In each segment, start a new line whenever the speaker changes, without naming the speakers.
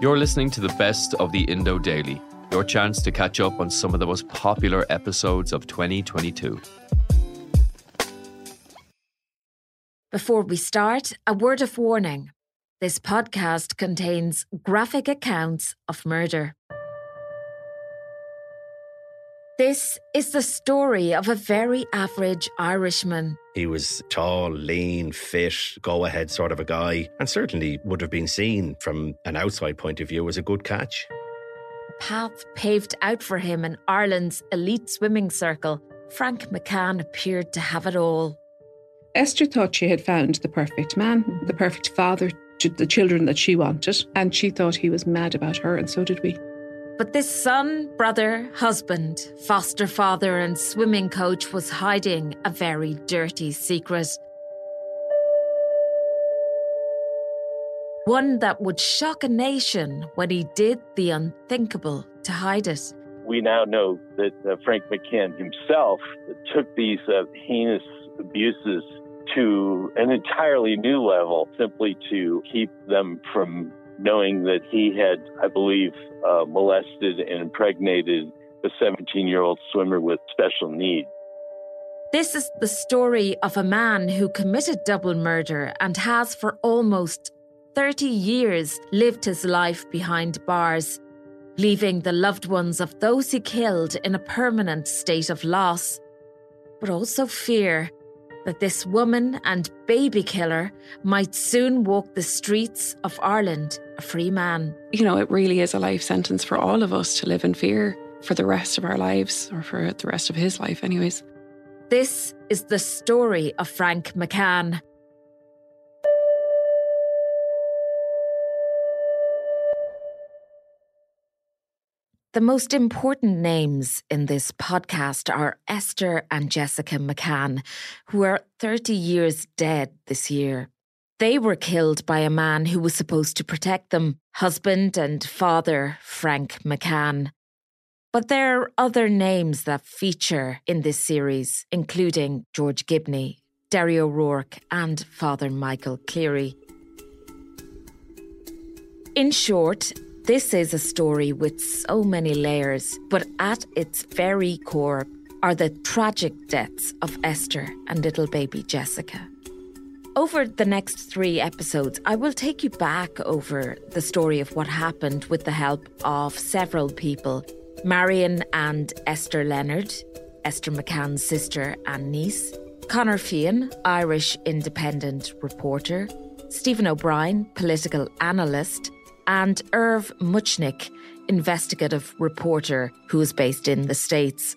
You're listening to the best of the Indo Daily, your chance to catch up on some of the most popular episodes of 2022.
Before we start, a word of warning. This podcast contains graphic accounts of murder. This is the story of a very average Irishman.
He was tall, lean, fit, go ahead sort of a guy, and certainly would have been seen from an outside point of view as a good catch.
Path paved out for him in Ireland's elite swimming circle, Frank McCann appeared to have it all.
Esther thought she had found the perfect man, the perfect father to the children that she wanted, and she thought he was mad about her, and so did we.
But this son, brother, husband, foster father, and swimming coach was hiding a very dirty secret. One that would shock a nation when he did the unthinkable to hide it.
We now know that uh, Frank McCann himself took these uh, heinous abuses to an entirely new level simply to keep them from knowing that he had, I believe, uh, molested and impregnated a 17 year old swimmer with special needs.
This is the story of a man who committed double murder and has for almost 30 years lived his life behind bars, leaving the loved ones of those he killed in a permanent state of loss, but also fear that this woman and baby killer might soon walk the streets of Ireland a free man.
You know, it really is a life sentence for all of us to live in fear for the rest of our lives, or for the rest of his life, anyways.
This is the story of Frank McCann. The most important names in this podcast are Esther and Jessica McCann, who are 30 years dead this year. They were killed by a man who was supposed to protect them, husband and father Frank McCann. But there are other names that feature in this series, including George Gibney, Derry O'Rourke, and Father Michael Cleary. In short, this is a story with so many layers, but at its very core are the tragic deaths of Esther and little baby Jessica. Over the next three episodes, I will take you back over the story of what happened with the help of several people Marian and Esther Leonard, Esther McCann's sister and niece, Conor Feehan, Irish independent reporter, Stephen O'Brien, political analyst, and Irv Muchnick, investigative reporter who is based in the States.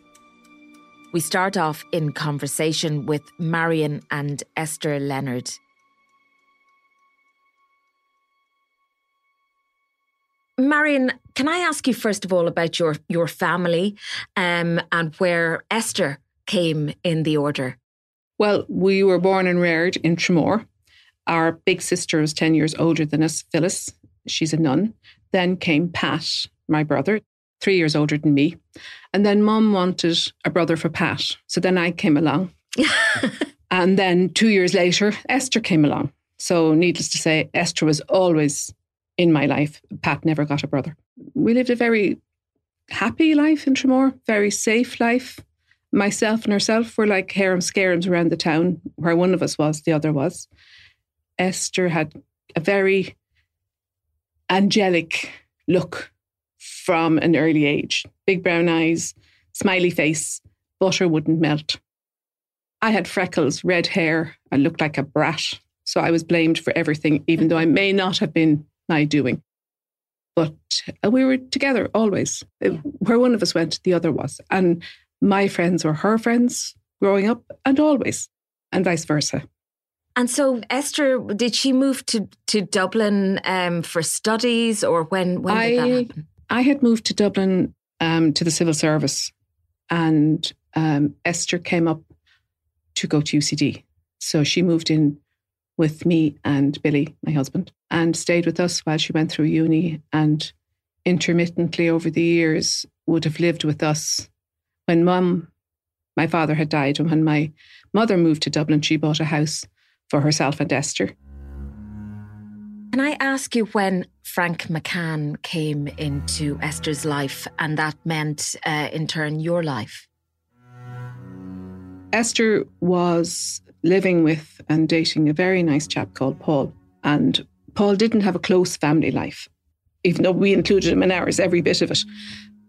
We start off in conversation with Marian and Esther Leonard. Marian, can I ask you first of all about your your family um, and where Esther came in the order?
Well, we were born and reared in Tramore. Our big sister was 10 years older than us, Phyllis. She's a nun. Then came Pat, my brother, three years older than me. And then mom wanted a brother for Pat. So then I came along. and then two years later, Esther came along. So, needless to say, Esther was always in my life. Pat never got a brother. We lived a very happy life in Tramore, very safe life. Myself and herself were like harem scarums around the town, where one of us was, the other was. Esther had a very angelic look from an early age. Big brown eyes, smiley face, butter wouldn't melt. I had freckles, red hair, I looked like a brat. So I was blamed for everything, even though I may not have been my doing. But uh, we were together always. Yeah. Where one of us went, the other was. And my friends were her friends growing up and always, and vice versa.
And so, Esther, did she move to, to Dublin um, for studies or when, when did that happen?
I had moved to Dublin um, to the civil service, and um, Esther came up to go to UCD. So she moved in with me and Billy, my husband, and stayed with us while she went through uni and intermittently over the years would have lived with us. When mum, my father had died, and when my mother moved to Dublin, she bought a house for herself and Esther.
Can I ask you when Frank McCann came into Esther's life and that meant, uh, in turn, your life?
Esther was living with and dating a very nice chap called Paul. And Paul didn't have a close family life, even though we included him in ours, every bit of it.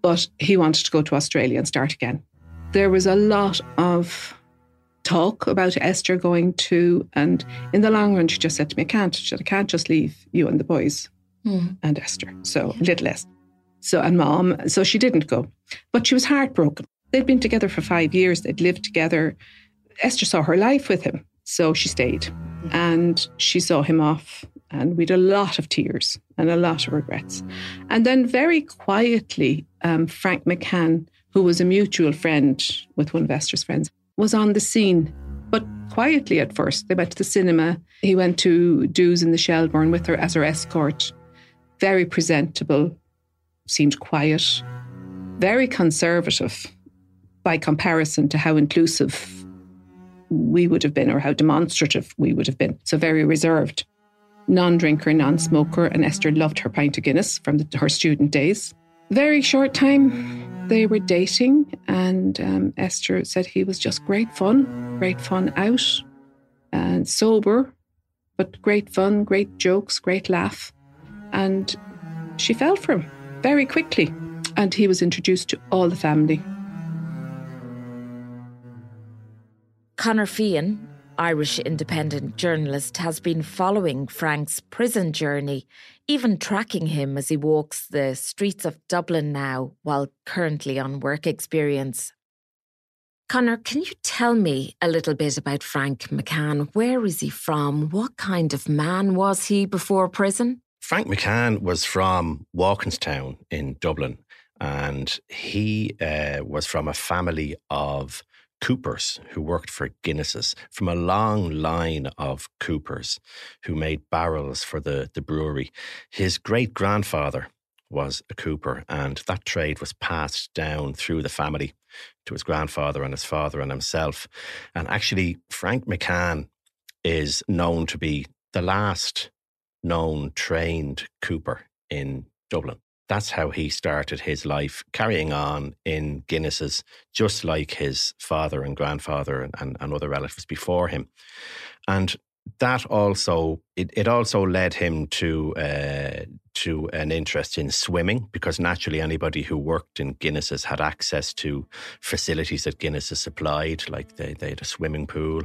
But he wanted to go to Australia and start again. There was a lot of talk about Esther going to, and in the long run, she just said to me, I can't. She said, I can't just leave you and the boys mm. and Esther. So yeah. little less. So, and mom. So she didn't go. But she was heartbroken. They'd been together for five years, they'd lived together. Esther saw her life with him. So she stayed and she saw him off. And we had a lot of tears and a lot of regrets. And then very quietly, um, Frank McCann, who was a mutual friend with one of Esther's friends, was on the scene, but quietly at first. They went to the cinema. He went to Do's in the Shelbourne with her as her escort. Very presentable, seemed quiet, very conservative by comparison to how inclusive we would have been or how demonstrative we would have been. So very reserved. Non drinker, non smoker, and Esther loved her pint of Guinness from the, her student days. Very short time they were dating, and um, Esther said he was just great fun, great fun out and sober, but great fun, great jokes, great laugh. And she fell for him very quickly, and he was introduced to all the family.
Conor Feehan Irish independent journalist, has been following Frank's prison journey, even tracking him as he walks the streets of Dublin now while currently on work experience. Conor, can you tell me a little bit about Frank McCann? Where is he from? What kind of man was he before prison?
Frank McCann was from Walkinstown in Dublin, and he uh, was from a family of Coopers who worked for Guinnesses from a long line of Coopers who made barrels for the, the brewery. His great grandfather was a Cooper, and that trade was passed down through the family to his grandfather and his father and himself. And actually, Frank McCann is known to be the last known trained Cooper in Dublin that's how he started his life, carrying on in Guinness's, just like his father and grandfather and, and, and other relatives before him. And that also it, it also led him to uh, to an interest in swimming because naturally anybody who worked in Guinness's had access to facilities that Guinness supplied, like they, they had a swimming pool.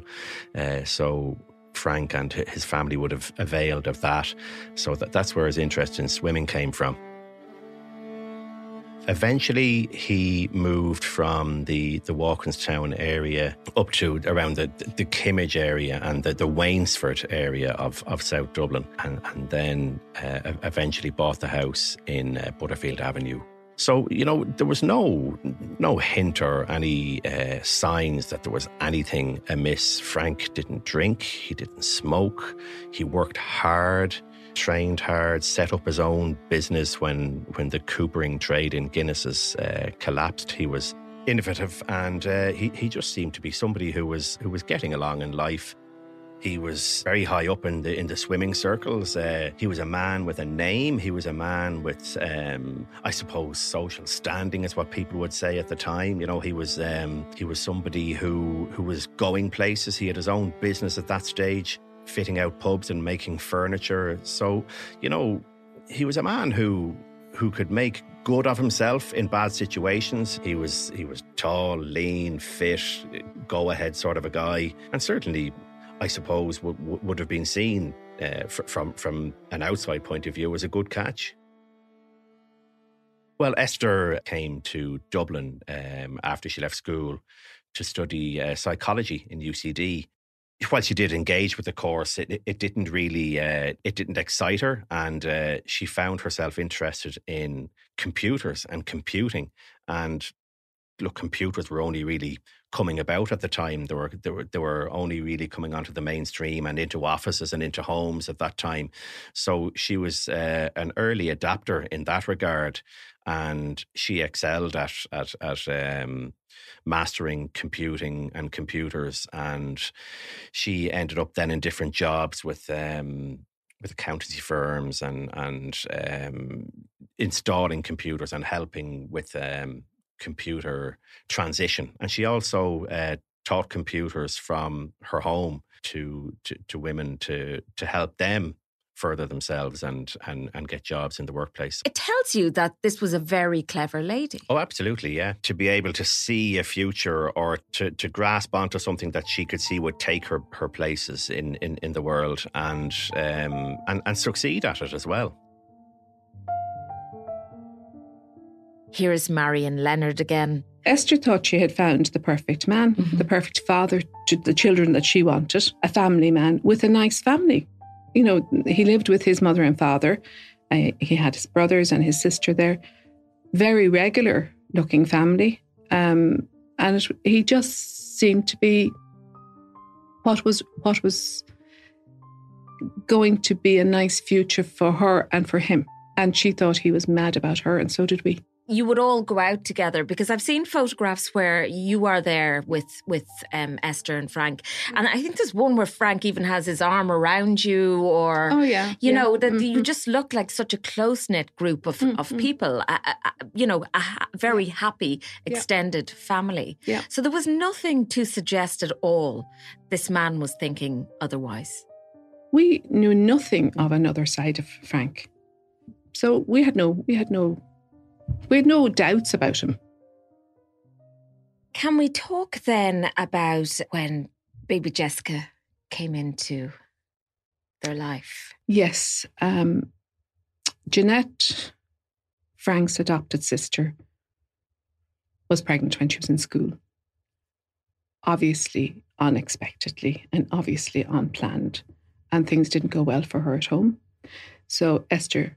Uh, so Frank and his family would have availed of that. So that, that's where his interest in swimming came from. Eventually, he moved from the, the Walkinstown area up to around the, the Kimmage area and the, the Wainsfort area of, of South Dublin, and, and then uh, eventually bought the house in uh, Butterfield Avenue. So, you know, there was no no hint or any uh, signs that there was anything amiss. Frank didn't drink, he didn't smoke, he worked hard trained hard, set up his own business when when the coopering trade in Guinness's uh, collapsed. He was innovative, and uh, he he just seemed to be somebody who was who was getting along in life. He was very high up in the in the swimming circles. Uh, he was a man with a name. He was a man with, um, I suppose, social standing is what people would say at the time. You know, he was um, he was somebody who who was going places. He had his own business at that stage fitting out pubs and making furniture. So, you know, he was a man who who could make good of himself in bad situations. He was he was tall, lean, fit, go ahead sort of a guy, and certainly, I suppose, would would have been seen uh, from from an outside point of view as a good catch. Well, Esther came to Dublin um, after she left school to study uh, psychology in UCD. While she did engage with the course, it, it didn't really uh, it didn't excite her, and uh, she found herself interested in computers and computing. And look, computers were only really coming about at the time. They were they were they were only really coming onto the mainstream and into offices and into homes at that time. So she was uh, an early adapter in that regard, and she excelled at at at um, mastering computing and computers. And she ended up then in different jobs with um, with accountancy firms and and um, installing computers and helping with um, computer transition. And she also uh, taught computers from her home to, to to women to to help them further themselves and, and, and get jobs in the workplace.
It tells you that this was a very clever lady.
Oh, absolutely, yeah. To be able to see a future or to, to grasp onto something that she could see would take her, her places in, in, in the world and, um, and, and succeed at it as well.
Here is Marian Leonard again.
Esther thought she had found the perfect man, mm-hmm. the perfect father to the children that she wanted, a family man with a nice family you know, he lived with his mother and father. Uh, he had his brothers and his sister there. Very regular looking family. Um, and it, he just seemed to be what was what was going to be a nice future for her and for him. And she thought he was mad about her, and so did we
you would all go out together because I've seen photographs where you are there with with um, Esther and Frank, and I think there's one where Frank even has his arm around you, or
oh yeah,
you
yeah.
know that mm-hmm. you just look like such a close knit group of mm-hmm. of people, uh, uh, you know, a ha- very happy extended
yeah.
family.
Yeah.
So there was nothing to suggest at all this man was thinking otherwise.
We knew nothing of another side of Frank, so we had no we had no we had no doubts about him.
Can we talk then about when baby Jessica came into their life?
Yes. Um, Jeanette, Frank's adopted sister, was pregnant when she was in school. Obviously, unexpectedly, and obviously unplanned. And things didn't go well for her at home. So Esther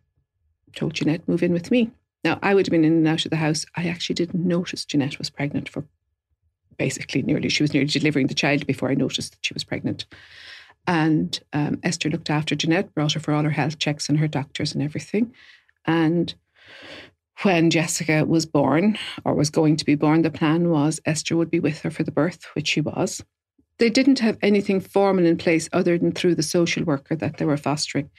told Jeanette, move in with me. Now, I would have been in and out of the house. I actually didn't notice Jeanette was pregnant for basically nearly, she was nearly delivering the child before I noticed that she was pregnant. And um, Esther looked after Jeanette, brought her for all her health checks and her doctors and everything. And when Jessica was born or was going to be born, the plan was Esther would be with her for the birth, which she was. They didn't have anything formal in place other than through the social worker that they were fostering.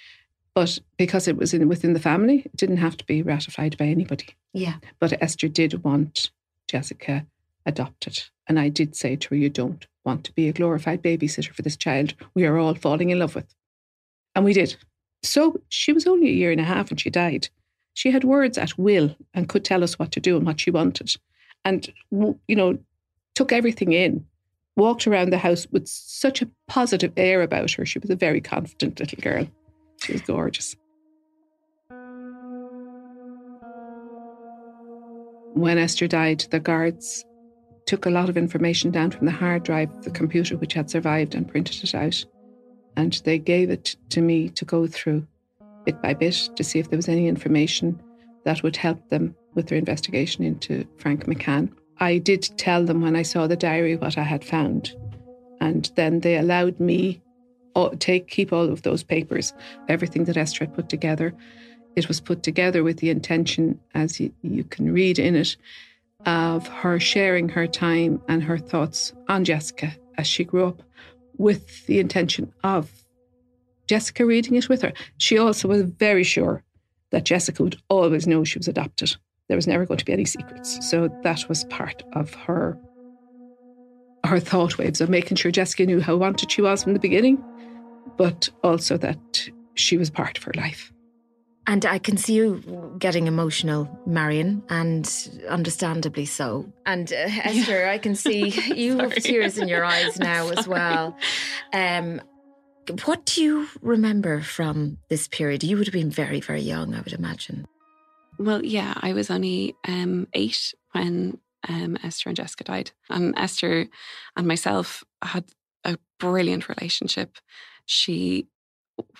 But because it was in, within the family, it didn't have to be ratified by anybody.
Yeah.
But Esther did want Jessica adopted. And I did say to her, You don't want to be a glorified babysitter for this child we are all falling in love with. And we did. So she was only a year and a half when she died. She had words at will and could tell us what to do and what she wanted. And, you know, took everything in, walked around the house with such a positive air about her. She was a very confident little girl. Was gorgeous. When Esther died, the guards took a lot of information down from the hard drive of the computer which had survived and printed it out. And they gave it to me to go through bit by bit to see if there was any information that would help them with their investigation into Frank McCann. I did tell them when I saw the diary what I had found. And then they allowed me take keep all of those papers, everything that Esther had put together. It was put together with the intention, as you, you can read in it, of her sharing her time and her thoughts on Jessica as she grew up, with the intention of Jessica reading it with her. She also was very sure that Jessica would always know she was adopted. There was never going to be any secrets. So that was part of her her thought waves of making sure Jessica knew how wanted she was from the beginning, but also that she was part of her life.
And I can see you getting emotional, Marian, and understandably so. And uh, Esther, I can see you have tears in your eyes now as well. Um, what do you remember from this period? You would have been very, very young, I would imagine.
Well, yeah, I was only um, eight when um, Esther and Jessica died. And Esther and myself had a brilliant relationship. She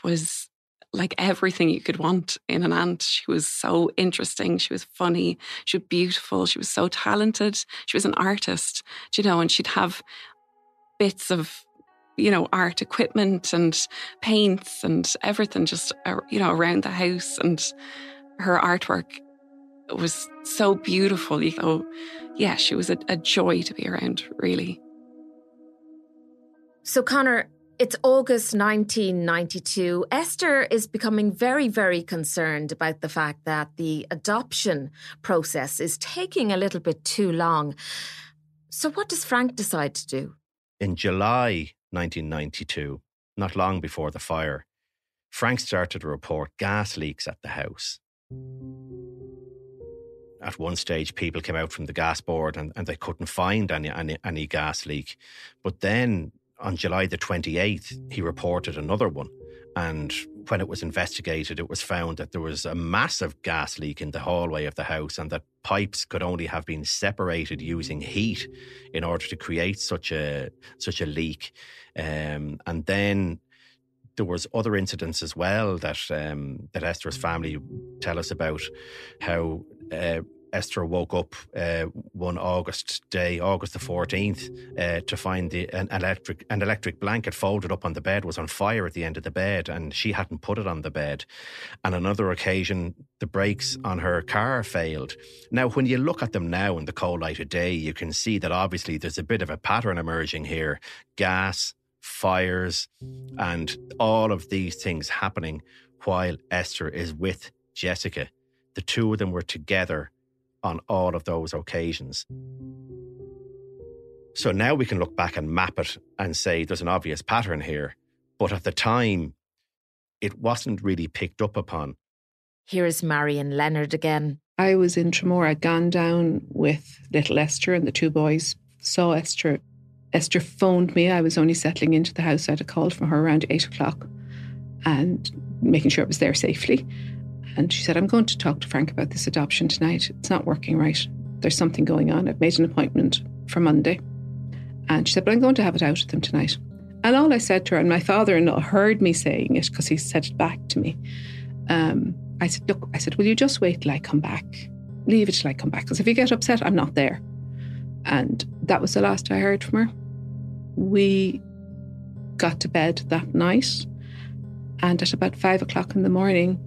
was like everything you could want in an aunt. She was so interesting. She was funny. She was beautiful. She was so talented. She was an artist, you know, and she'd have bits of, you know, art equipment and paints and everything just, you know, around the house. And her artwork was so beautiful. You know, yeah, she was a, a joy to be around, really.
So, Conor, it's August 1992. Esther is becoming very, very concerned about the fact that the adoption process is taking a little bit too long. So, what does Frank decide to do?
In July 1992, not long before the fire, Frank started to report gas leaks at the house. At one stage, people came out from the gas board and, and they couldn't find any, any, any gas leak. But then on July the 28th, he reported another one. And when it was investigated, it was found that there was a massive gas leak in the hallway of the house and that pipes could only have been separated using heat in order to create such a such a leak. Um, and then there was other incidents as well that um, that Esther's family tell us about how uh, Esther woke up uh, one August day, August the 14th, uh, to find the, an electric an electric blanket folded up on the bed was on fire at the end of the bed, and she hadn't put it on the bed. And another occasion, the brakes on her car failed. Now, when you look at them now in the cold light of day, you can see that obviously there's a bit of a pattern emerging here: gas, fires, and all of these things happening while Esther is with Jessica. The two of them were together on all of those occasions. So now we can look back and map it and say there's an obvious pattern here. But at the time, it wasn't really picked up upon.
Here's Marian Leonard again.
I was in Tramore. I'd gone down with little Esther and the two boys, saw Esther. Esther phoned me. I was only settling into the house. I had a call from her around eight o'clock and making sure I was there safely. And she said, I'm going to talk to Frank about this adoption tonight. It's not working right. There's something going on. I've made an appointment for Monday. And she said, But I'm going to have it out with him tonight. And all I said to her, and my father in law heard me saying it because he said it back to me. Um, I said, Look, I said, Will you just wait till I come back? Leave it till I come back. Because if you get upset, I'm not there. And that was the last I heard from her. We got to bed that night. And at about five o'clock in the morning,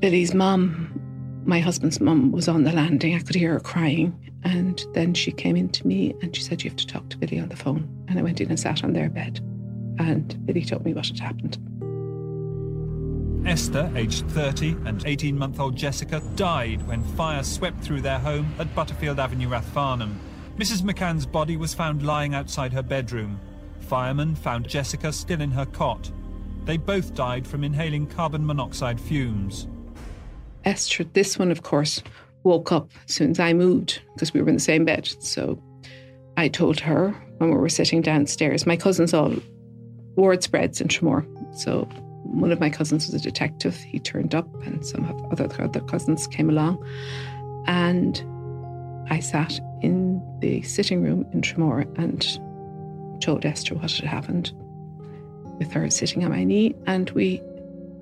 Billy's mum, my husband's mum, was on the landing. I could hear her crying. And then she came in to me and she said, You have to talk to Billy on the phone. And I went in and sat on their bed. And Billy told me what had happened.
Esther, aged 30, and 18 month old Jessica died when fire swept through their home at Butterfield Avenue, Rathfarnham. Mrs. McCann's body was found lying outside her bedroom. Firemen found Jessica still in her cot. They both died from inhaling carbon monoxide fumes.
Esther, this one, of course, woke up as soon as I moved because we were in the same bed. So I told her when we were sitting downstairs. My cousins all ward spreads in Tramore. So one of my cousins was a detective. He turned up, and some other other cousins came along, and I sat in the sitting room in Tramore and told Esther what had happened, with her sitting on my knee, and we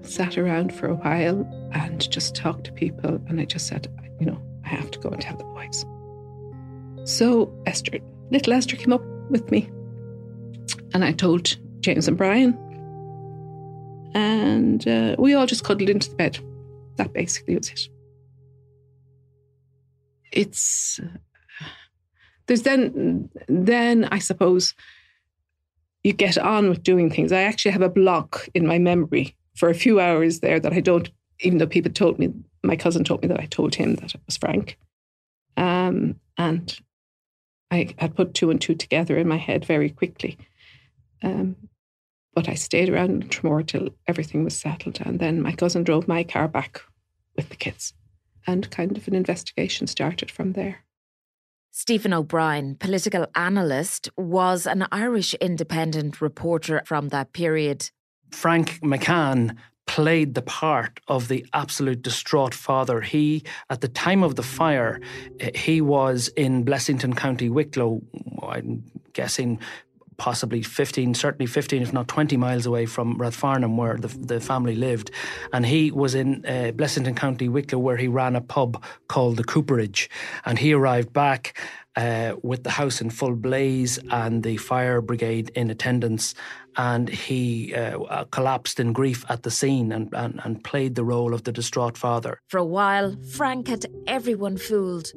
sat around for a while and just talked to people. And I just said, you know, I have to go and tell the boys. So Esther, little Esther came up with me. And I told James and Brian. And uh, we all just cuddled into the bed. That basically was it. It's there's then then I suppose you get on with doing things. I actually have a block in my memory for a few hours there that I don't, even though people told me, my cousin told me that I told him that it was Frank. Um, and I had put two and two together in my head very quickly. Um, But I stayed around in Tramore till everything was settled. And then my cousin drove my car back with the kids. And kind of an investigation started from there.
Stephen O'Brien, political analyst, was an Irish independent reporter from that period.
Frank McCann played the part of the absolute distraught father. He, at the time of the fire, he was in Blessington, County Wicklow, I'm guessing possibly 15, certainly 15, if not 20 miles away from Rathfarnham, where the, the family lived. And he was in uh, Blessington County, Wicklow, where he ran a pub called the Cooperage. And he arrived back uh, with the house in full blaze and the fire brigade in attendance. And he uh, collapsed in grief at the scene and, and, and played the role of the distraught father.
For a while, Frank had everyone fooled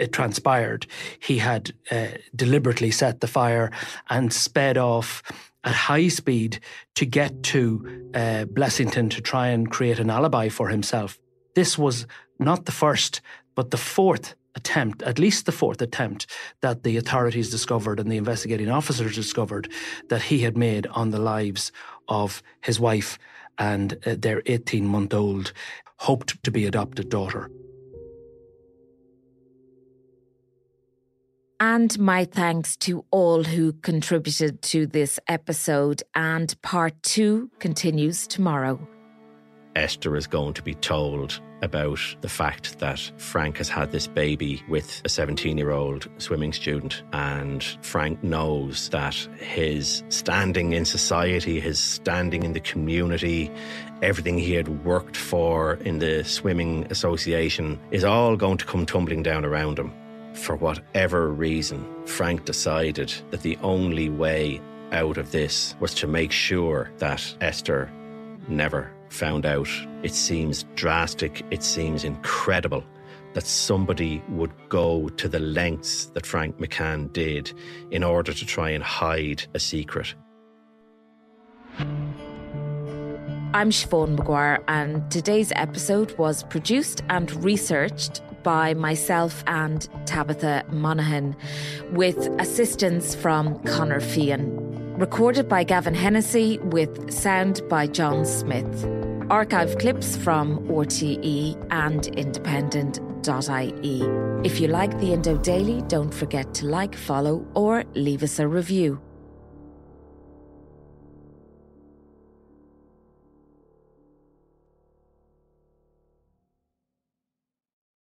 it transpired, he had uh, deliberately set the fire and sped off at high speed to get to uh, Blessington to try and create an alibi for himself. This was not the first, but the fourth attempt, at least the fourth attempt, that the authorities discovered and the investigating officers discovered that he had made on the lives of his wife and uh, their 18 month old, hoped to be adopted daughter.
And my thanks to all who contributed to this episode. And part two continues tomorrow.
Esther is going to be told about the fact that Frank has had this baby with a 17 year old swimming student. And Frank knows that his standing in society, his standing in the community, everything he had worked for in the swimming association is all going to come tumbling down around him. For whatever reason, Frank decided that the only way out of this was to make sure that Esther never found out. It seems drastic, it seems incredible that somebody would go to the lengths that Frank McCann did in order to try and hide a secret.
I'm Siobhan Maguire, and today's episode was produced and researched by myself and Tabitha Monaghan, with assistance from Conor Feehan. Recorded by Gavin Hennessy, with sound by John Smith. Archive clips from RTE and independent.ie. If you like the Indo Daily, don't forget to like, follow, or leave us a review.